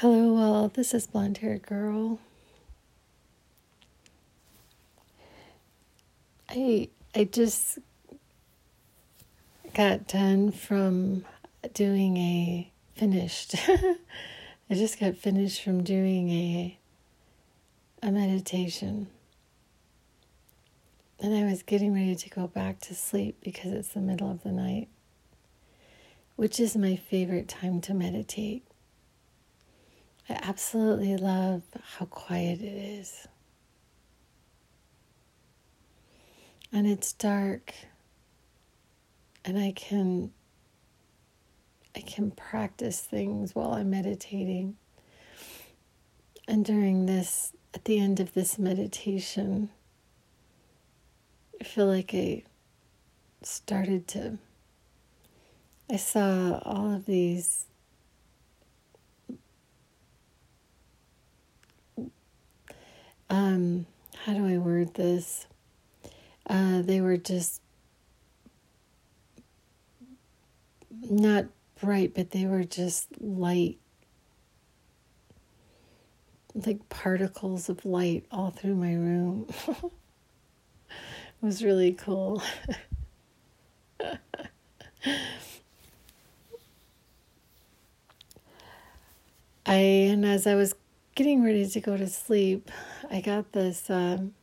Hello, well, this is Blonde Hair Girl. I I just got done from doing a finished. I just got finished from doing a a meditation. And I was getting ready to go back to sleep because it's the middle of the night, which is my favorite time to meditate. I absolutely love how quiet it is. And it's dark. And I can I can practice things while I'm meditating. And during this at the end of this meditation, I feel like I started to I saw all of these um, how do I word this? Uh, they were just not bright, but they were just light, like particles of light all through my room. it was really cool. I and as I was getting ready to go to sleep, I got this. Um,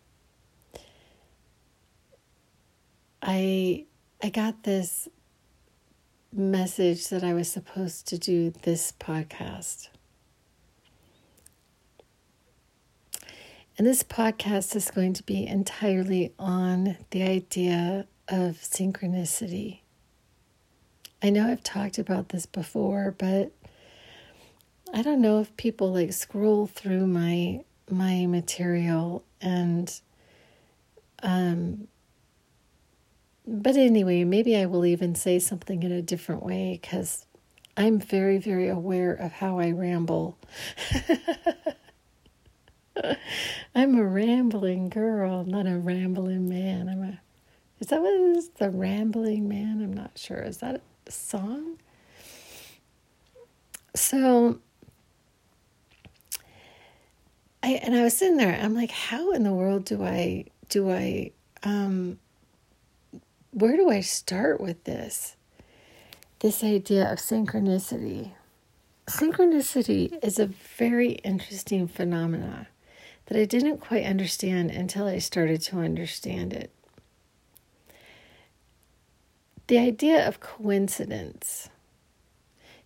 I I got this message that I was supposed to do this podcast. And this podcast is going to be entirely on the idea of synchronicity. I know I've talked about this before, but I don't know if people like scroll through my my material and um but anyway, maybe I will even say something in a different way cuz I'm very very aware of how I ramble. I'm a rambling girl, not a rambling man. I'm a Is that what it is? The rambling man? I'm not sure. Is that a song? So I and I was sitting there. I'm like, how in the world do I do I um where do I start with this? This idea of synchronicity. Synchronicity is a very interesting phenomena that I didn't quite understand until I started to understand it. The idea of coincidence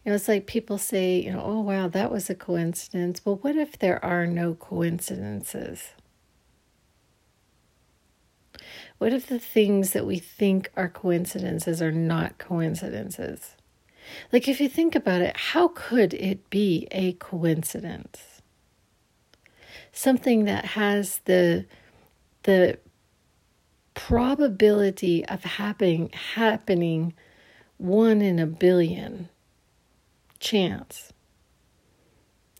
you know, it's like people say, you know, oh, wow, that was a coincidence. Well, what if there are no coincidences? What if the things that we think are coincidences are not coincidences? Like, if you think about it, how could it be a coincidence? Something that has the the probability of happening happening one in a billion chance.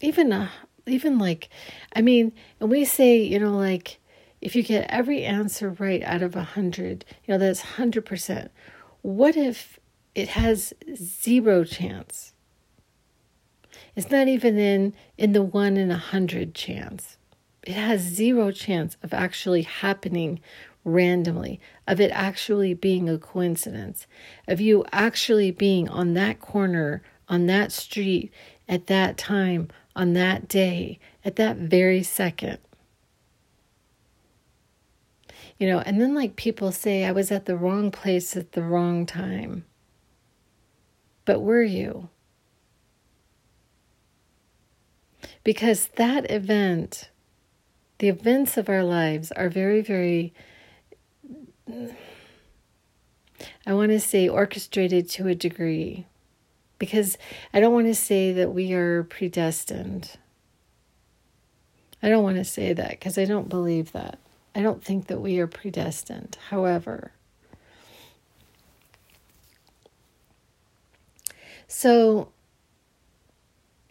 Even a even like I mean, and we say, you know, like if you get every answer right out of a hundred, you know, that's hundred percent. What if it has zero chance? It's not even in in the one in a hundred chance. It has zero chance of actually happening randomly, of it actually being a coincidence, of you actually being on that corner on that street at that time, on that day, at that very second. You know, and then like people say, I was at the wrong place at the wrong time. But were you? Because that event, the events of our lives are very, very, I want to say orchestrated to a degree because I don't want to say that we are predestined. I don't want to say that because I don't believe that. I don't think that we are predestined. However, so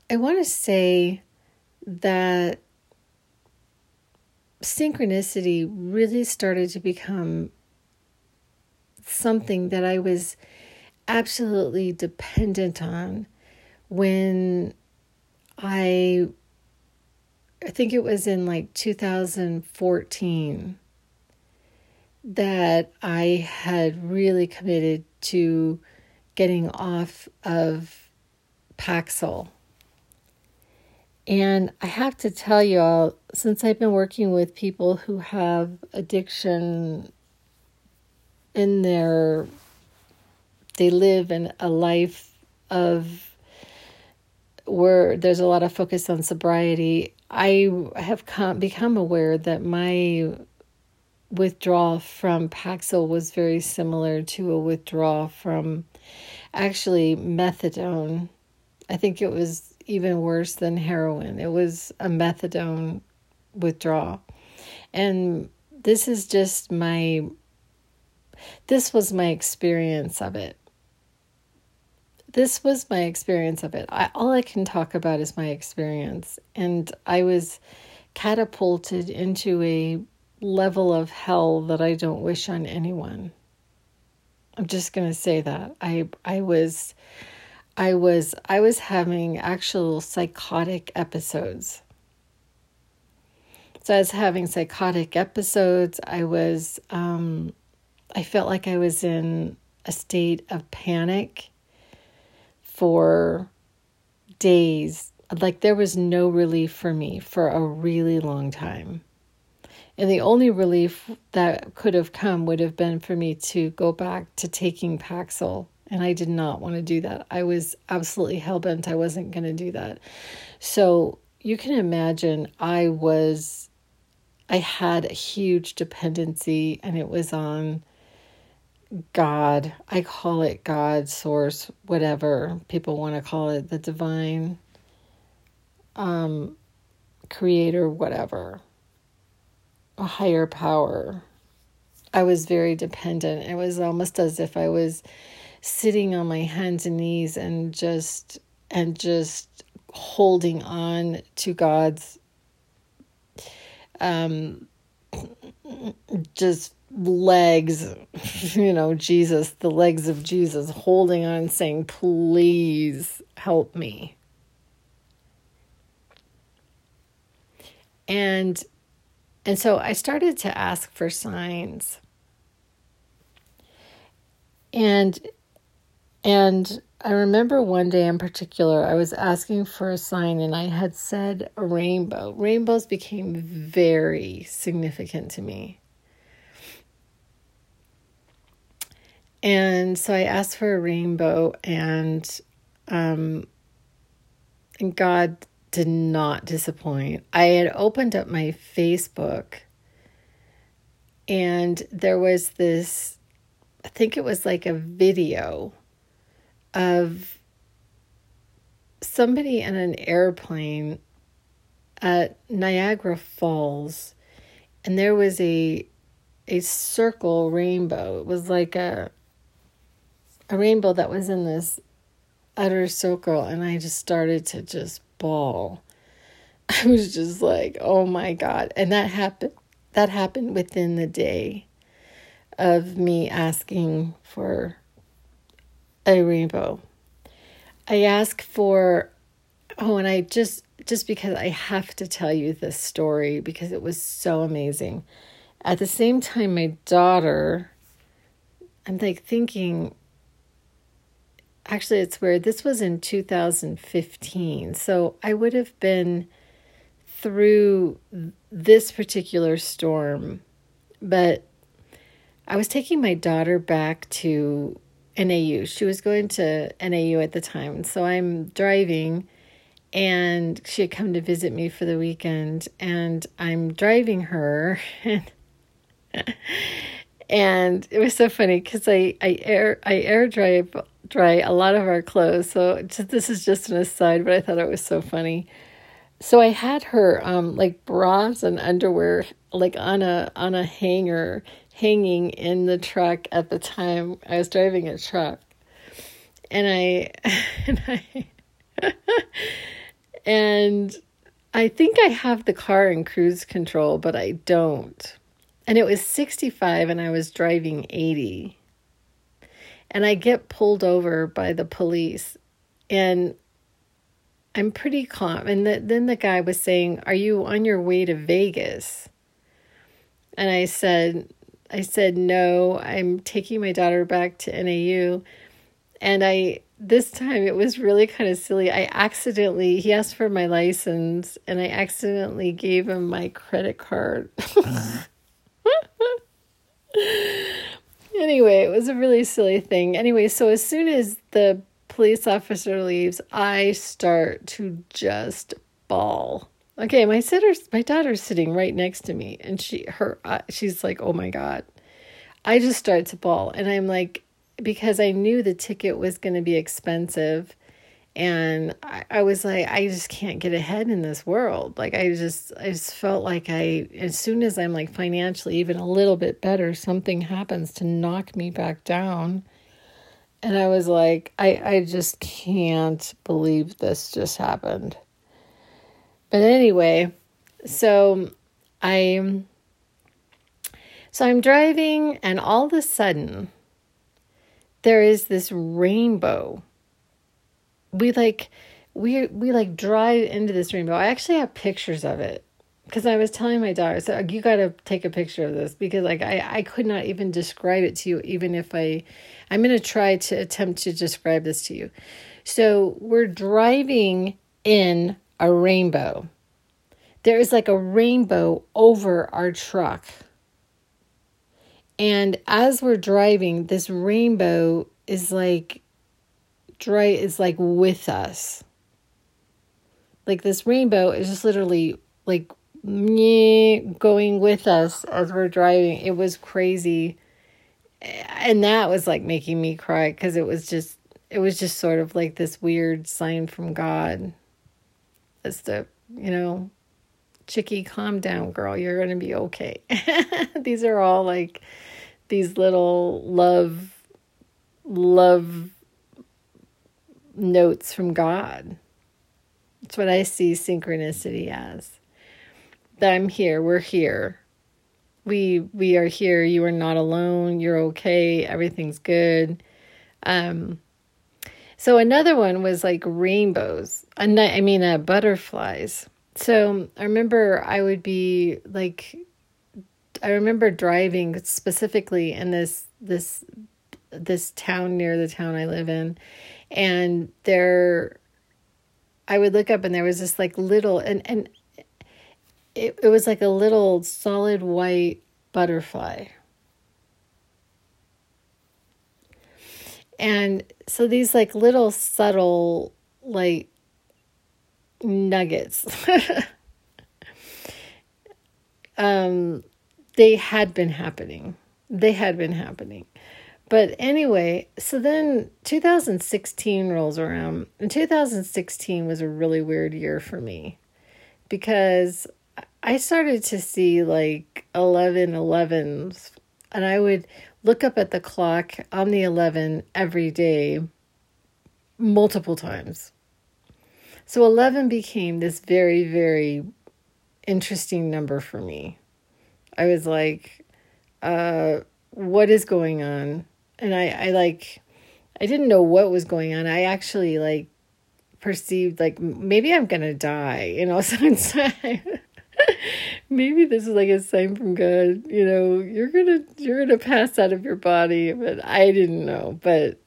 I want to say that synchronicity really started to become something that I was absolutely dependent on when I I think it was in like 2014 that I had really committed to getting off of Paxil. And I have to tell you all, since I've been working with people who have addiction in their, they live in a life of where there's a lot of focus on sobriety, I have come, become aware that my withdrawal from Paxil was very similar to a withdrawal from actually methadone. I think it was even worse than heroin. It was a methadone withdrawal. And this is just my this was my experience of it. This was my experience of it. I, all I can talk about is my experience. And I was catapulted into a level of hell that I don't wish on anyone. I'm just going to say that. I I was I was I was having actual psychotic episodes. So I was having psychotic episodes. I was um I felt like I was in a state of panic for days. Like there was no relief for me for a really long time. And the only relief that could have come would have been for me to go back to taking Paxil. And I did not want to do that. I was absolutely hell bent I wasn't going to do that. So you can imagine I was, I had a huge dependency and it was on God. I call it God, source, whatever people want to call it, the divine um, creator, whatever a higher power. I was very dependent. It was almost as if I was sitting on my hands and knees and just and just holding on to God's um just legs, you know, Jesus, the legs of Jesus, holding on, saying, Please help me. And and so I started to ask for signs. And and I remember one day in particular, I was asking for a sign and I had said a rainbow. Rainbows became very significant to me. And so I asked for a rainbow and um and God did not disappoint. I had opened up my Facebook and there was this, I think it was like a video of somebody in an airplane at Niagara Falls and there was a a circle rainbow. It was like a a rainbow that was in this utter circle and I just started to just bawl. I was just like, "Oh my god." And that happened that happened within the day of me asking for a rainbow. I asked for oh and I just just because I have to tell you this story because it was so amazing. At the same time my daughter I'm like thinking actually, it's weird. This was in 2015. So I would have been through this particular storm, but I was taking my daughter back to NAU. She was going to NAU at the time. So I'm driving and she had come to visit me for the weekend and I'm driving her and and it was so funny because I I air I air dry dry a lot of our clothes. So just, this is just an aside, but I thought it was so funny. So I had her um like bras and underwear like on a on a hanger hanging in the truck at the time I was driving a truck, and I and I and I think I have the car in cruise control, but I don't and it was 65 and I was driving 80. And I get pulled over by the police and I'm pretty calm. And the, then the guy was saying, Are you on your way to Vegas? And I said, I said, No, I'm taking my daughter back to NAU. And I, this time it was really kind of silly. I accidentally, he asked for my license and I accidentally gave him my credit card. anyway, it was a really silly thing. Anyway, so as soon as the police officer leaves, I start to just bawl. Okay, my sitter's my daughter's sitting right next to me, and she her uh, she's like, "Oh my god!" I just start to bawl, and I'm like, because I knew the ticket was going to be expensive, and I, I was like, I just can't get ahead in this world. Like I just I just felt like I as soon as I'm like financially even a little bit better, something happens to knock me back down and I was like, I, I just can't believe this just happened. But anyway, so I'm, so I'm driving and all of a sudden there is this rainbow. We like we we like drive into this rainbow. I actually have pictures of it because I was telling my daughter, so you got to take a picture of this because like I I could not even describe it to you even if I I'm going to try to attempt to describe this to you. So we're driving in a rainbow. There is like a rainbow over our truck. And as we're driving, this rainbow is like dry is like with us. Like this rainbow is just literally like going with us as we're driving. It was crazy. And that was like making me cry because it was just it was just sort of like this weird sign from God as to, you know, Chicky, calm down, girl. You're going to be okay. these are all like these little love, love notes from God. That's what I see synchronicity as that I'm here. We're here. We we are here. You are not alone. You're okay. Everything's good. Um so another one was like rainbows. I mean uh, butterflies. So I remember I would be like I remember driving specifically in this this this town near the town I live in and there I would look up and there was this like little and and it, it was like a little solid white butterfly. And so these like little subtle like nuggets um they had been happening. They had been happening. But anyway, so then 2016 rolls around. And 2016 was a really weird year for me because I started to see like 11 11s, and I would look up at the clock on the 11 every day, multiple times. So 11 became this very, very interesting number for me. I was like, uh, what is going on? And I, I like, I didn't know what was going on. I actually like perceived like maybe I'm gonna die, you know, so inside maybe this is like a sign from God, you know, you're gonna you're gonna pass out of your body, but I didn't know. But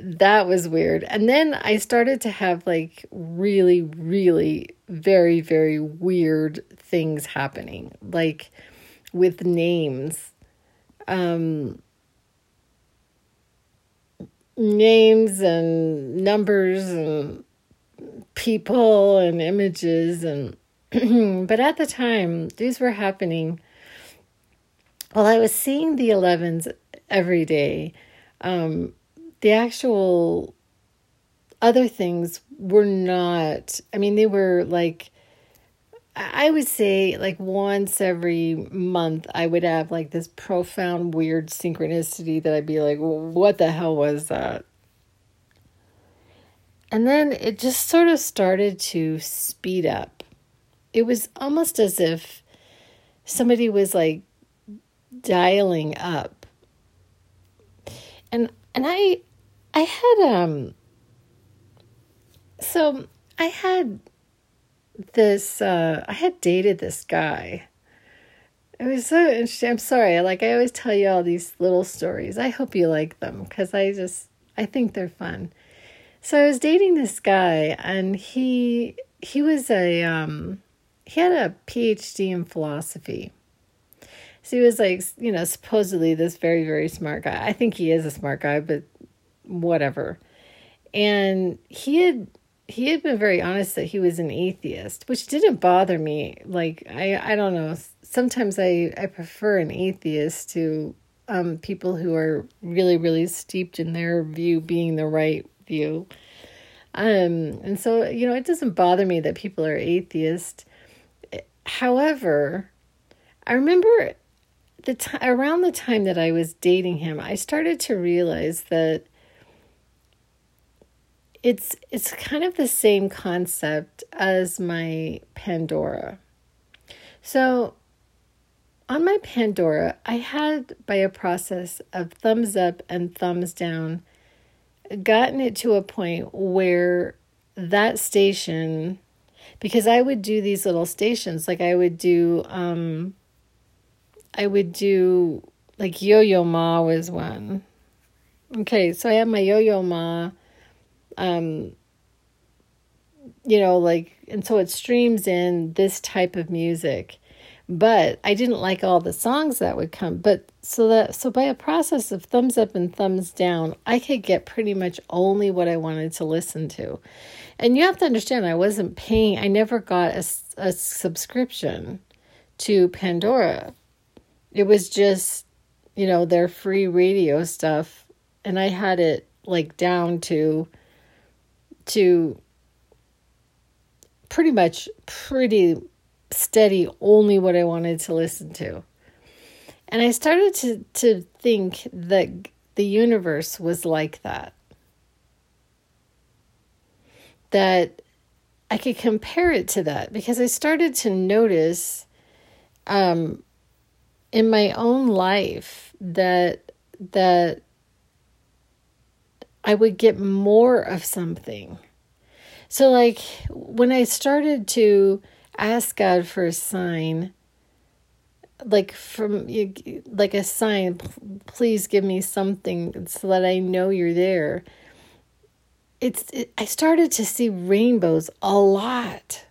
that was weird. And then I started to have like really, really very, very weird things happening, like with names. Um names and numbers and people and images and but at the time, these were happening while I was seeing the 11s every day. Um, the actual other things were not, I mean, they were like, I would say like once every month, I would have like this profound, weird synchronicity that I'd be like, what the hell was that? And then it just sort of started to speed up it was almost as if somebody was like dialing up. And and I I had um so I had this, uh, I had dated this guy. It was so interesting. I'm sorry. Like, I always tell you all these little stories. I hope you like them because I just, I think they're fun. So I was dating this guy and he, he was a, um, he had a PhD in philosophy. So he was like, you know, supposedly this very, very smart guy. I think he is a smart guy, but whatever. And he had he had been very honest that he was an atheist, which didn't bother me. Like I I don't know. Sometimes I I prefer an atheist to um, people who are really really steeped in their view being the right view. Um, and so you know it doesn't bother me that people are atheist. However, I remember the t- around the time that I was dating him, I started to realize that it's it's kind of the same concept as my Pandora. So on my Pandora, I had by a process of thumbs up and thumbs down gotten it to a point where that station because I would do these little stations like I would do um I would do like Yo Yo Ma was one. Okay, so I have my Yo Yo Ma um you know like and so it streams in this type of music. But i didn't like all the songs that would come. But so that so by a process of thumbs up and thumbs down i could get pretty much only what i wanted to listen to. And you have to understand i wasn't paying i never got a, a subscription to pandora. It was just you know their free radio stuff. And i had it like down to to pretty much pretty steady only what I wanted to listen to. And I started to to think that the universe was like that. That I could compare it to that because I started to notice um, in my own life that that I would get more of something. So, like, when I started to ask God for a sign, like from like a sign, please give me something so that I know you're there. It's it, I started to see rainbows a lot.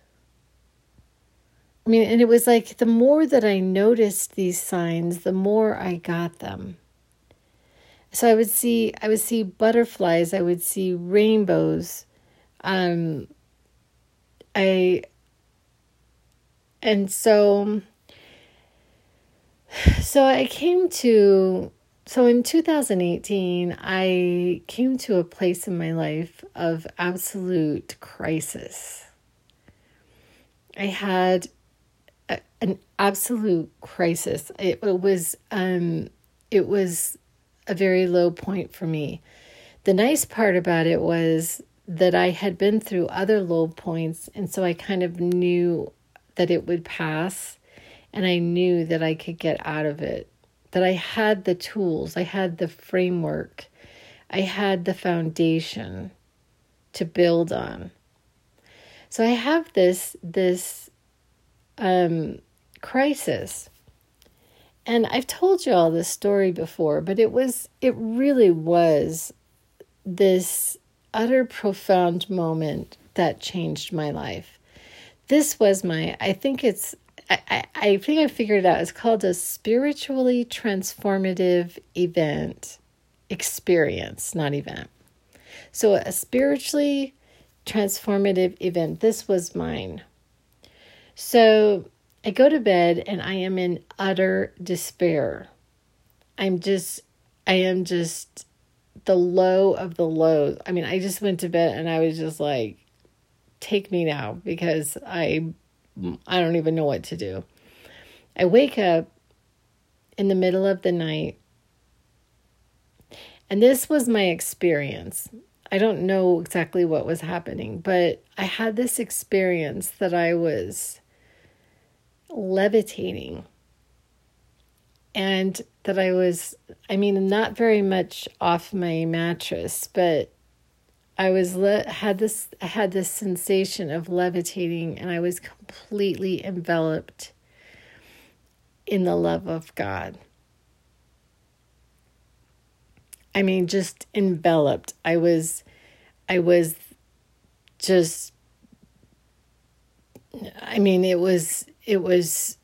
I mean, and it was like the more that I noticed these signs, the more I got them. So I would see I would see butterflies, I would see rainbows. Um I and so so I came to so in 2018 I came to a place in my life of absolute crisis. I had a, an absolute crisis. It, it was um it was a very low point for me. The nice part about it was that I had been through other low points, and so I kind of knew that it would pass, and I knew that I could get out of it. That I had the tools, I had the framework, I had the foundation to build on. So I have this this um, crisis and I've told you all this story before, but it was, it really was this utter profound moment that changed my life. This was my, I think it's, I, I, think I figured it out. It's called a spiritually transformative event experience, not event. So, a spiritually transformative event. This was mine. So, I go to bed and I am in utter despair. I'm just, I am just the low of the low. I mean, I just went to bed and I was just like, take me now because I, I don't even know what to do. I wake up in the middle of the night and this was my experience. I don't know exactly what was happening, but I had this experience that I was levitating and that I was, I mean, not very much off my mattress, but I was le- had this I had this sensation of levitating and I was completely enveloped in the love of God. I mean just enveloped. I was I was just I mean it was it was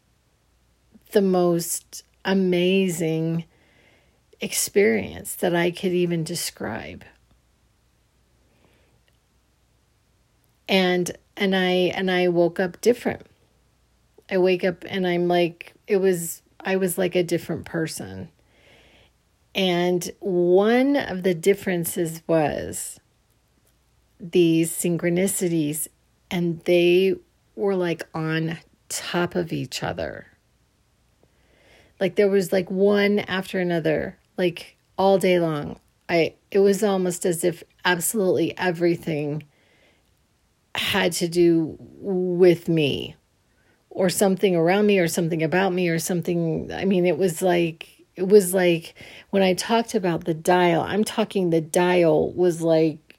the most amazing experience that I could even describe. And and I and I woke up different. I wake up and I'm like it was I was like a different person. And one of the differences was these synchronicities and they were like on top of each other. Like there was like one after another, like all day long. I it was almost as if absolutely everything had to do with me or something around me or something about me or something I mean it was like it was like when I talked about the dial, I'm talking the dial was like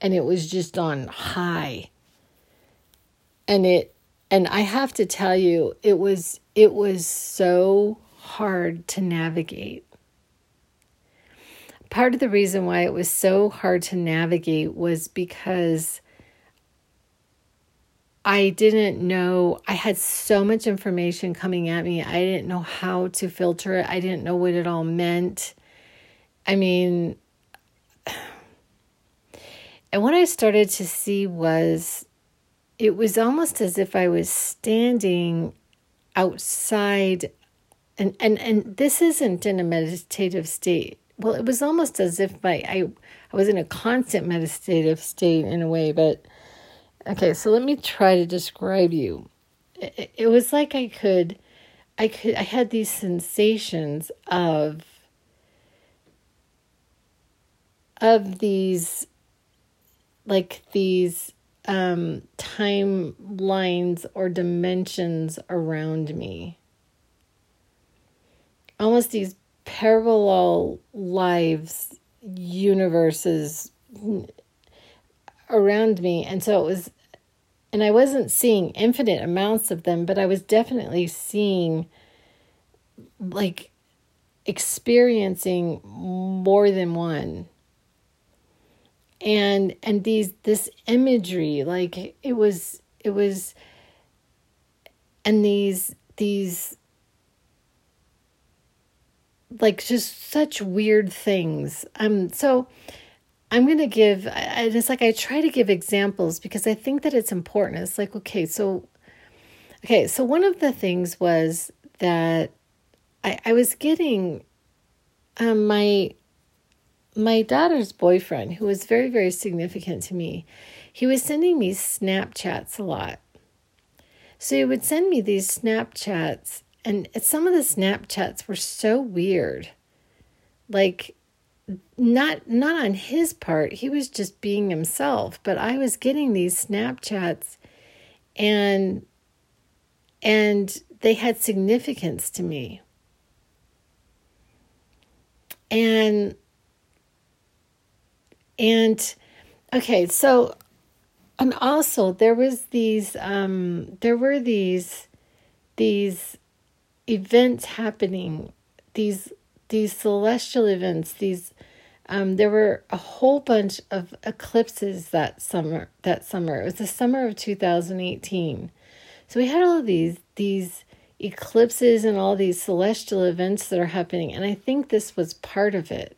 and it was just on high. And it and I have to tell you it was it was so hard to navigate. Part of the reason why it was so hard to navigate was because I didn't know, I had so much information coming at me. I didn't know how to filter it, I didn't know what it all meant. I mean, and what I started to see was it was almost as if I was standing outside and and and this isn't in a meditative state. Well it was almost as if I, I i was in a constant meditative state in a way but okay so let me try to describe you. It, it was like i could i could i had these sensations of of these like these um, timelines or dimensions around me. Almost these parallel lives, universes around me. And so it was, and I wasn't seeing infinite amounts of them, but I was definitely seeing like experiencing more than one and and these this imagery like it was it was and these these like just such weird things. Um so i'm going to give I, it's like i try to give examples because i think that it's important. It's like okay so okay so one of the things was that i i was getting um my my daughter's boyfriend, who was very, very significant to me, he was sending me Snapchats a lot. So he would send me these Snapchats, and some of the Snapchats were so weird. Like, not not on his part he was just being himself but i was getting these snapchats and and they had significance to me and and okay, so and also there was these um there were these these events happening, these these celestial events, these um, there were a whole bunch of eclipses that summer. That summer, it was the summer of 2018. So we had all these these eclipses and all these celestial events that are happening, and I think this was part of it.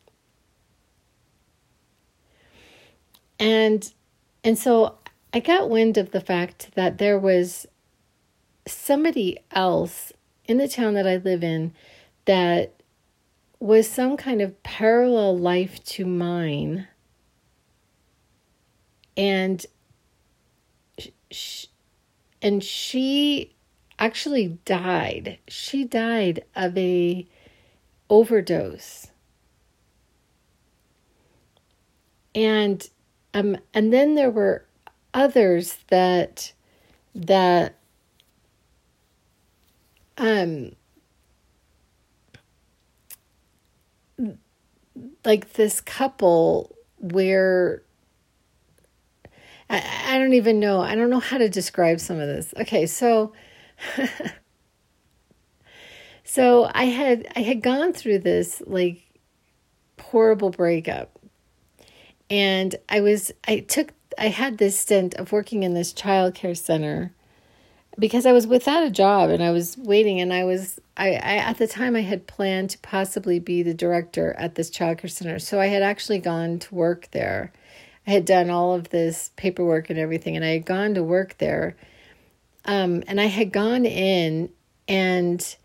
And and so I got wind of the fact that there was somebody else in the town that I live in that was some kind of parallel life to mine. And she, and she actually died. She died of a overdose. And um, and then there were others that that um like this couple where I, I don't even know. I don't know how to describe some of this. Okay, so so I had I had gone through this like horrible breakup. And I was I took I had this stint of working in this child care center because I was without a job and I was waiting and I was I, I at the time I had planned to possibly be the director at this child care center. So I had actually gone to work there. I had done all of this paperwork and everything and I had gone to work there. Um, and I had gone in and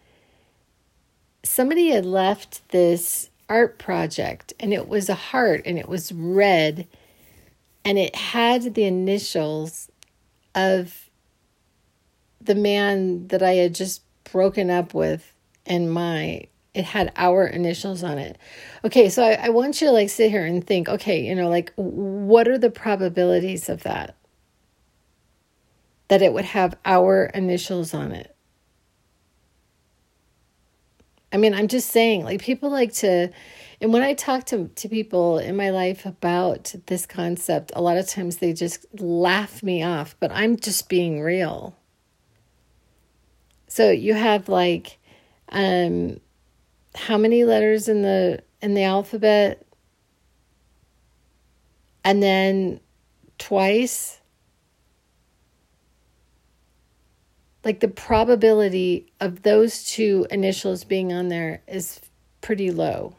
somebody had left this art project and it was a heart and it was red and it had the initials of the man that I had just broken up with and my it had our initials on it. Okay, so I, I want you to like sit here and think, okay, you know, like what are the probabilities of that? That it would have our initials on it. I mean, I'm just saying, like people like to and when I talk to, to people in my life about this concept, a lot of times they just laugh me off, but I'm just being real. So you have like um how many letters in the in the alphabet? And then twice like the probability of those two initials being on there is pretty low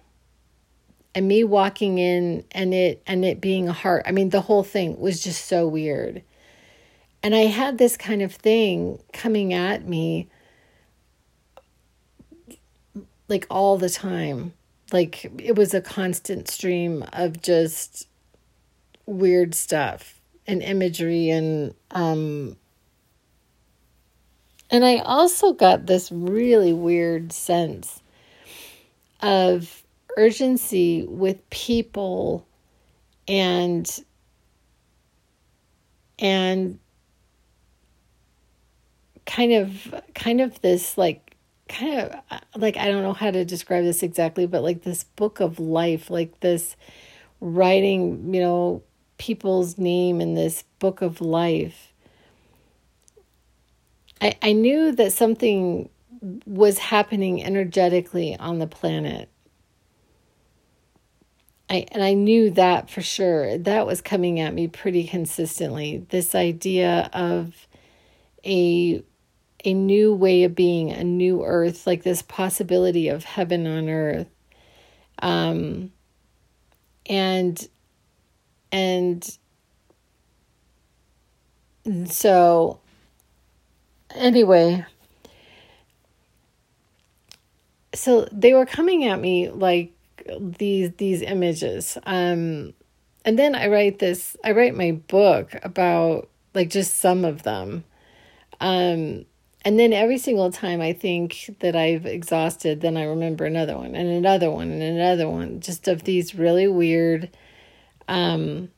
and me walking in and it and it being a heart i mean the whole thing was just so weird and i had this kind of thing coming at me like all the time. Like it was a constant stream of just weird stuff and imagery and um and I also got this really weird sense of urgency with people and and kind of kind of this like kind of like I don't know how to describe this exactly, but like this book of life, like this writing, you know, people's name in this book of life. I, I knew that something was happening energetically on the planet. I, and I knew that for sure. That was coming at me pretty consistently. This idea of a a new way of being, a new earth, like this possibility of heaven on earth. Um, and, and, so, anyway, so they were coming at me like these these images um and then i write this i write my book about like just some of them um and then every single time I think that I've exhausted, then I remember another one and another one and another one, just of these really weird. Um,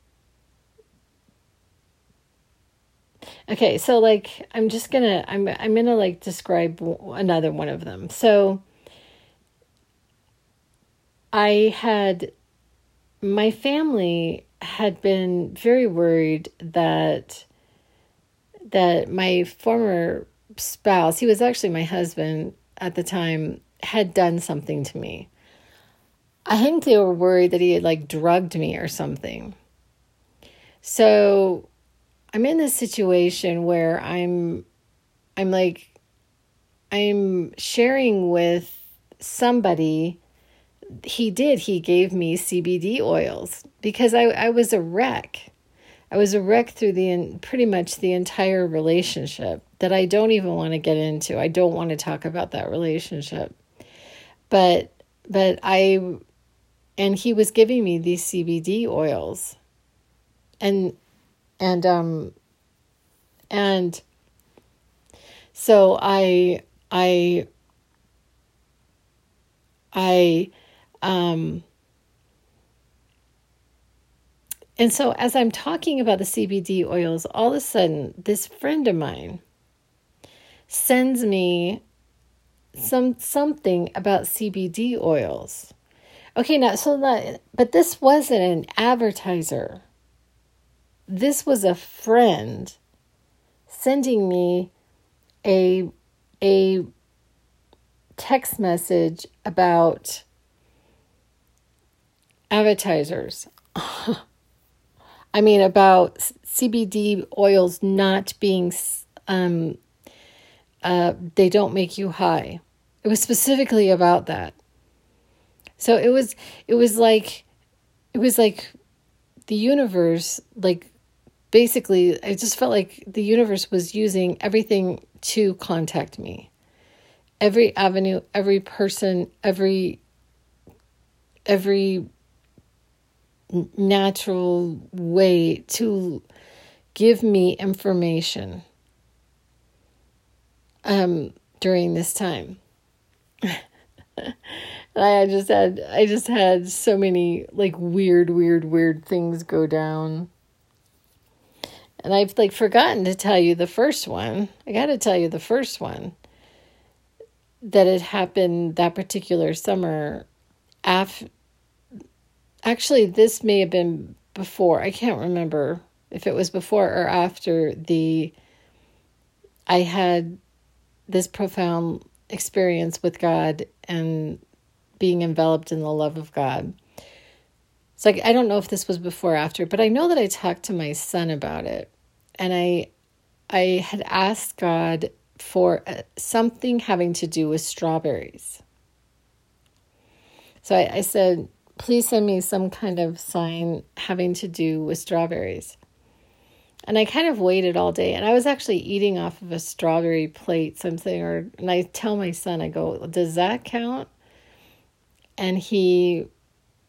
okay, so like I'm just gonna I'm I'm gonna like describe another one of them. So I had my family had been very worried that that my former spouse, he was actually my husband at the time, had done something to me. I think they were worried that he had like drugged me or something. So I'm in this situation where I'm I'm like I'm sharing with somebody he did he gave me CBD oils because I I was a wreck. I was a wreck through the pretty much the entire relationship that I don't even want to get into. I don't want to talk about that relationship. But but I and he was giving me these CBD oils. And and um and so I I I um and so, as I'm talking about the CBD oils, all of a sudden, this friend of mine sends me some something about CBD oils. Okay, now so that but this wasn't an advertiser. This was a friend sending me a a text message about advertisers. I mean, about CBD oils not being, um, uh, they don't make you high. It was specifically about that. So it was, it was like, it was like the universe, like basically, I just felt like the universe was using everything to contact me. Every avenue, every person, every every natural way to give me information um, during this time. I just had I just had so many like weird, weird, weird things go down. And I've like forgotten to tell you the first one. I got to tell you the first one that it happened that particular summer. Af- actually, this may have been before. I can't remember if it was before or after the. I had this profound experience with God and being enveloped in the love of God. So I don't know if this was before or after, but I know that I talked to my son about it and I I had asked God for uh, something having to do with strawberries. So I, I said, please send me some kind of sign having to do with strawberries. And I kind of waited all day, and I was actually eating off of a strawberry plate, something, or and I tell my son, I go, does that count? And he,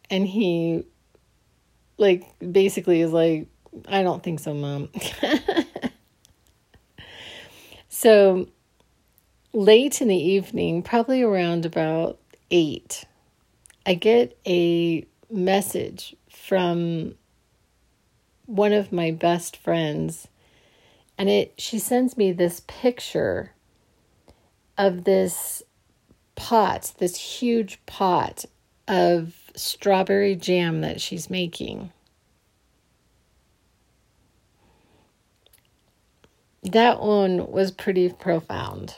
and he, like basically is like, I don't think so, mom. so late in the evening, probably around about eight, I get a message from one of my best friends and it she sends me this picture of this pot this huge pot of strawberry jam that she's making that one was pretty profound.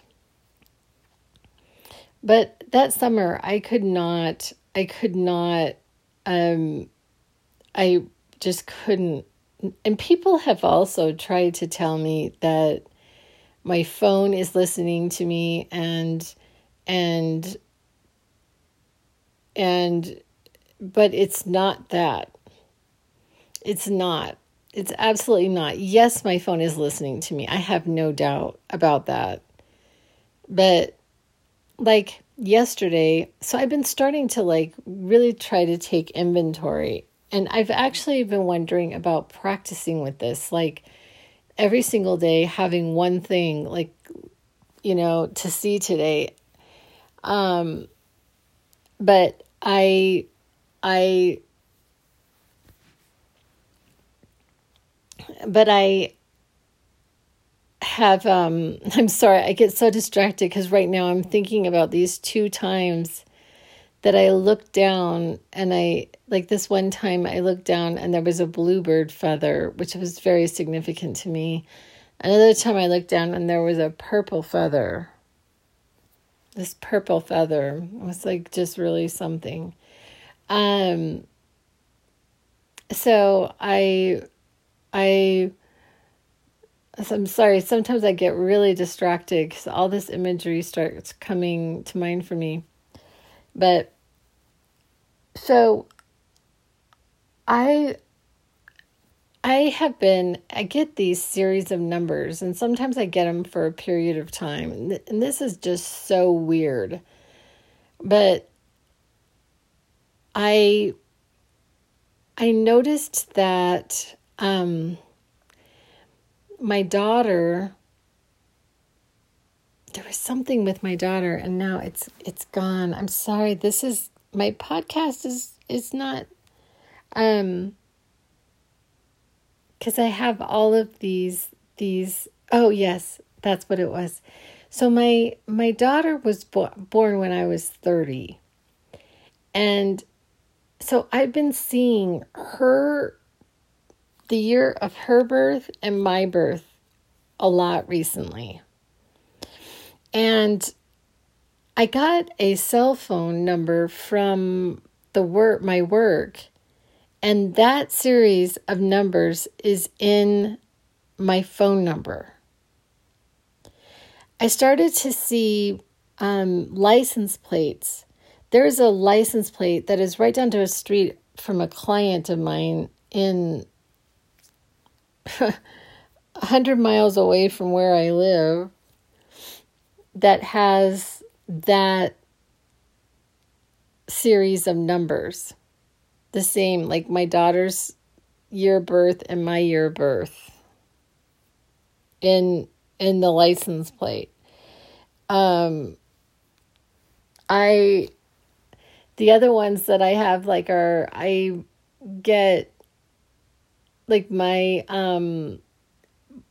But that summer, I could not, I could not, um, I just couldn't. And people have also tried to tell me that my phone is listening to me and, and, and, but it's not that. It's not. It's absolutely not. Yes, my phone is listening to me. I have no doubt about that. But like yesterday, so I've been starting to like really try to take inventory. And I've actually been wondering about practicing with this like every single day having one thing like you know to see today. Um but I I but I have um I'm sorry, I get so distracted because right now I'm thinking about these two times that I looked down and I like this one time I looked down and there was a bluebird feather, which was very significant to me. Another time I looked down and there was a purple feather. This purple feather was like just really something. Um so I I I'm sorry, sometimes I get really distracted because all this imagery starts coming to mind for me. But so I I have been I get these series of numbers and sometimes I get them for a period of time and this is just so weird. But I I noticed that um, my daughter there was something with my daughter and now it's it's gone. I'm sorry. This is my podcast is is not um because i have all of these these oh yes that's what it was. So my my daughter was bo- born when i was 30 and so I've been seeing her, the year of her birth and my birth a lot recently. And I got a cell phone number from the work my work and that series of numbers is in my phone number. I started to see um, license plates. There's a license plate that is right down to a street from a client of mine in 100 miles away from where I live that has that series of numbers. The same, like my daughter's year of birth and my year of birth in in the license plate. Um I the other ones that I have like are I get like my um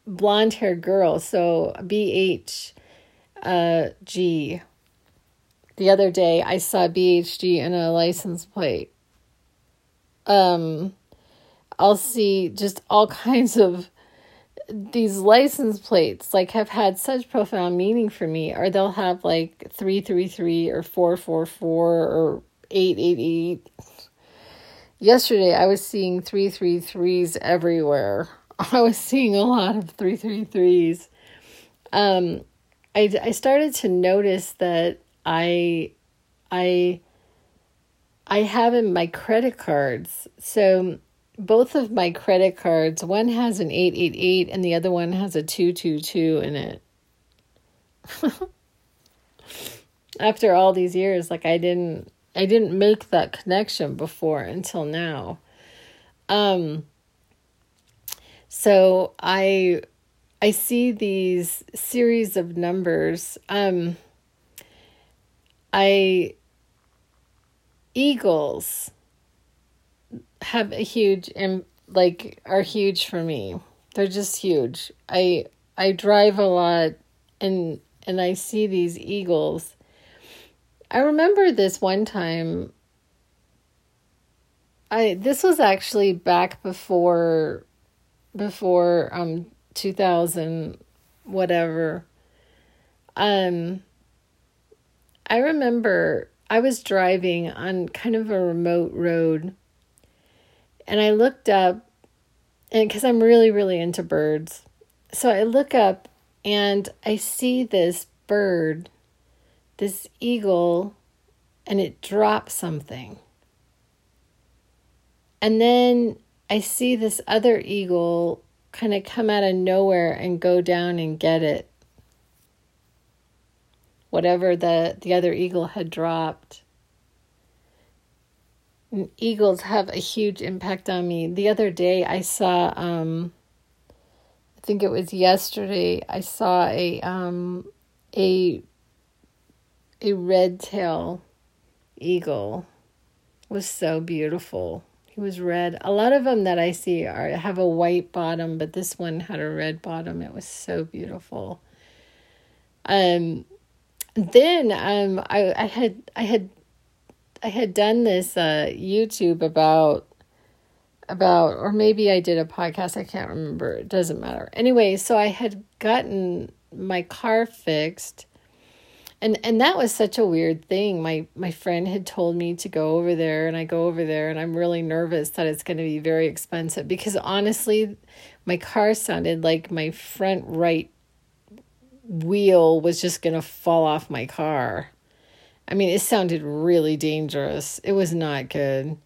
blonde hair girl, so BH uh G. The other day I saw BHG in a license plate. Um I'll see just all kinds of these license plates like have had such profound meaning for me or they'll have like 333 or 444 or 888 yesterday i was seeing 333s everywhere i was seeing a lot of 333s um i i started to notice that i i i have in my credit cards so both of my credit cards, one has an 888 and the other one has a 222 in it. After all these years, like I didn't I didn't make that connection before until now. Um so I I see these series of numbers. Um I eagles have a huge and like are huge for me. They're just huge. I I drive a lot and and I see these eagles. I remember this one time I this was actually back before before um 2000 whatever. Um I remember I was driving on kind of a remote road and I looked up, and because I'm really, really into birds. So I look up and I see this bird, this eagle, and it drops something. And then I see this other eagle kind of come out of nowhere and go down and get it. Whatever the, the other eagle had dropped eagles have a huge impact on me. The other day I saw um I think it was yesterday I saw a um a a red tail eagle was so beautiful. He was red. A lot of them that I see are have a white bottom, but this one had a red bottom. It was so beautiful. Um then um I I had I had I had done this uh, YouTube about about or maybe I did a podcast, I can't remember. It doesn't matter. Anyway, so I had gotten my car fixed. And and that was such a weird thing. My my friend had told me to go over there and I go over there and I'm really nervous that it's going to be very expensive because honestly, my car sounded like my front right wheel was just going to fall off my car. I mean, it sounded really dangerous. It was not good.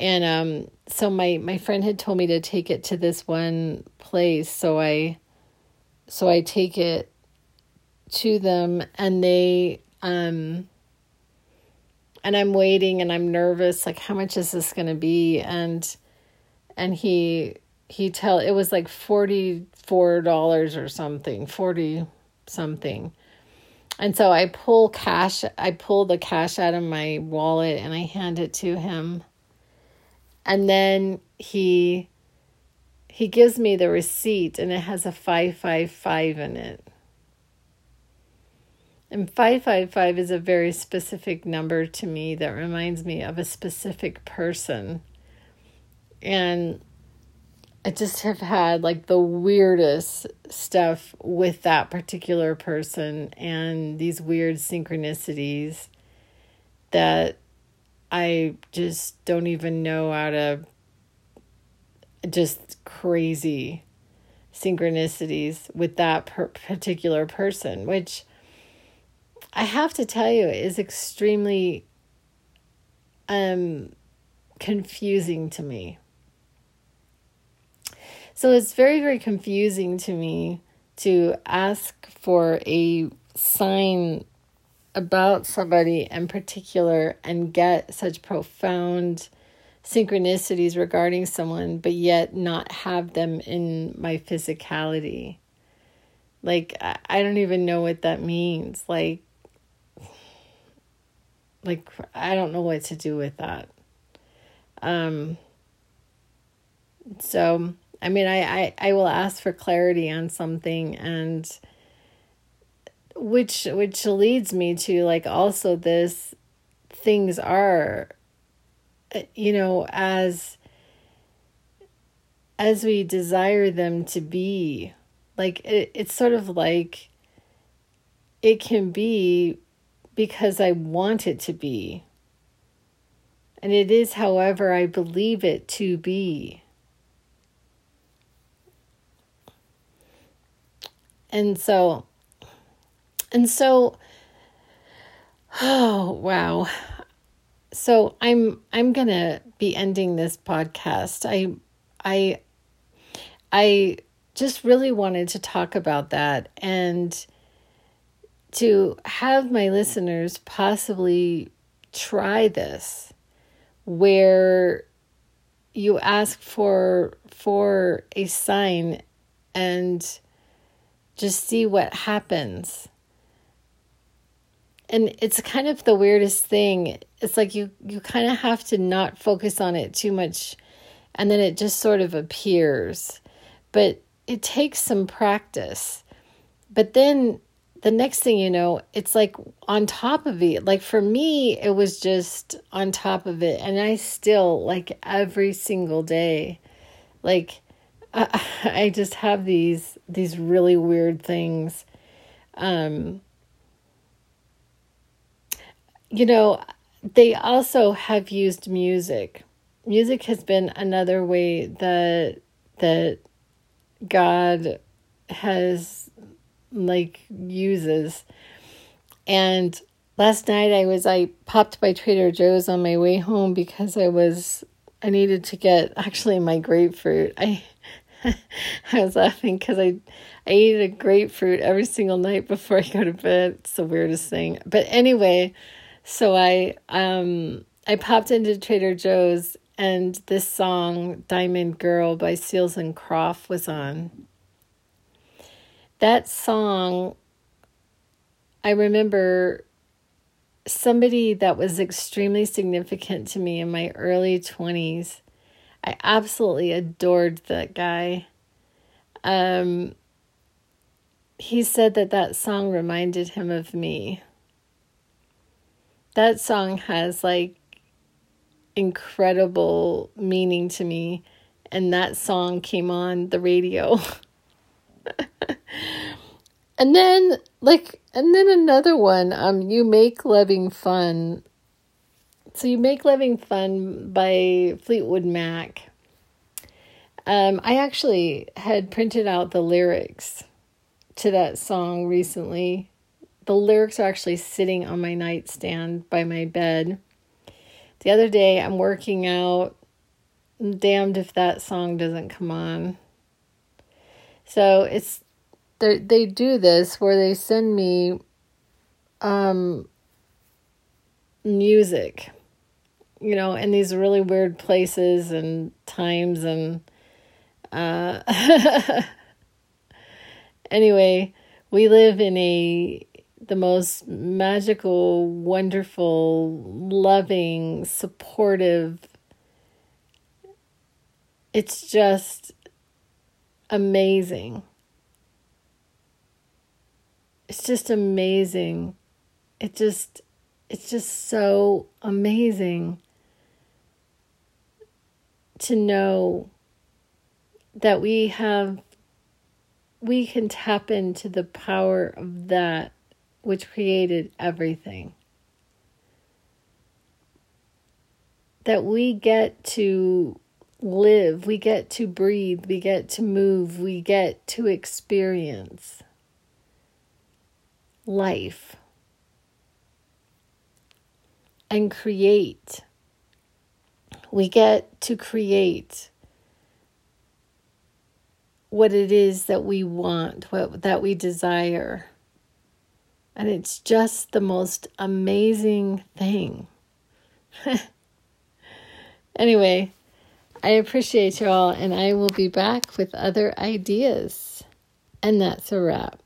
And um so my my friend had told me to take it to this one place, so I so I take it to them and they um and I'm waiting and I'm nervous like how much is this going to be and and he he tell it was like $44 or something, 40 something. And so I pull cash, I pull the cash out of my wallet and I hand it to him. And then he he gives me the receipt and it has a 555 in it. And 555 is a very specific number to me that reminds me of a specific person. And I just have had like the weirdest stuff with that particular person and these weird synchronicities that I just don't even know how to just crazy synchronicities with that per- particular person, which I have to tell you is extremely um confusing to me. So it's very very confusing to me to ask for a sign about somebody in particular and get such profound synchronicities regarding someone, but yet not have them in my physicality. Like, I don't even know what that means. Like, like I don't know what to do with that. Um so I mean I, I, I will ask for clarity on something and which which leads me to like also this things are you know as as we desire them to be like it, it's sort of like it can be because I want it to be. And it is, however, I believe it to be. And so and so, oh wow. So I'm I'm gonna be ending this podcast. I I I just really wanted to talk about that and to have my listeners possibly try this where you ask for for a sign and just see what happens. And it's kind of the weirdest thing. It's like you you kind of have to not focus on it too much and then it just sort of appears. But it takes some practice. But then the next thing you know it's like on top of it. Like for me it was just on top of it. And i still like every single day like I, I just have these these really weird things. Um you know, they also have used music. Music has been another way that that God has like uses. And last night I was I popped by Trader Joe's on my way home because I was I needed to get actually my grapefruit. I I was laughing because I I eat a grapefruit every single night before I go to bed. It's the weirdest thing. But anyway, so I um I popped into Trader Joe's and this song Diamond Girl by Seals and Croft was on. That song I remember somebody that was extremely significant to me in my early 20s. I absolutely adored that guy. Um, he said that that song reminded him of me that song has like incredible meaning to me and that song came on the radio and then like and then another one um you make loving fun so you make loving fun by fleetwood mac um i actually had printed out the lyrics to that song recently the lyrics are actually sitting on my nightstand by my bed. The other day, I'm working out. I'm damned if that song doesn't come on. So it's they they do this where they send me um music you know in these really weird places and times and uh anyway we live in a the most magical, wonderful, loving, supportive. It's just amazing. It's just amazing it just it's just so amazing to know that we have we can tap into the power of that which created everything that we get to live, we get to breathe, we get to move, we get to experience life and create. We get to create what it is that we want, what that we desire. And it's just the most amazing thing. anyway, I appreciate you all, and I will be back with other ideas. And that's a wrap.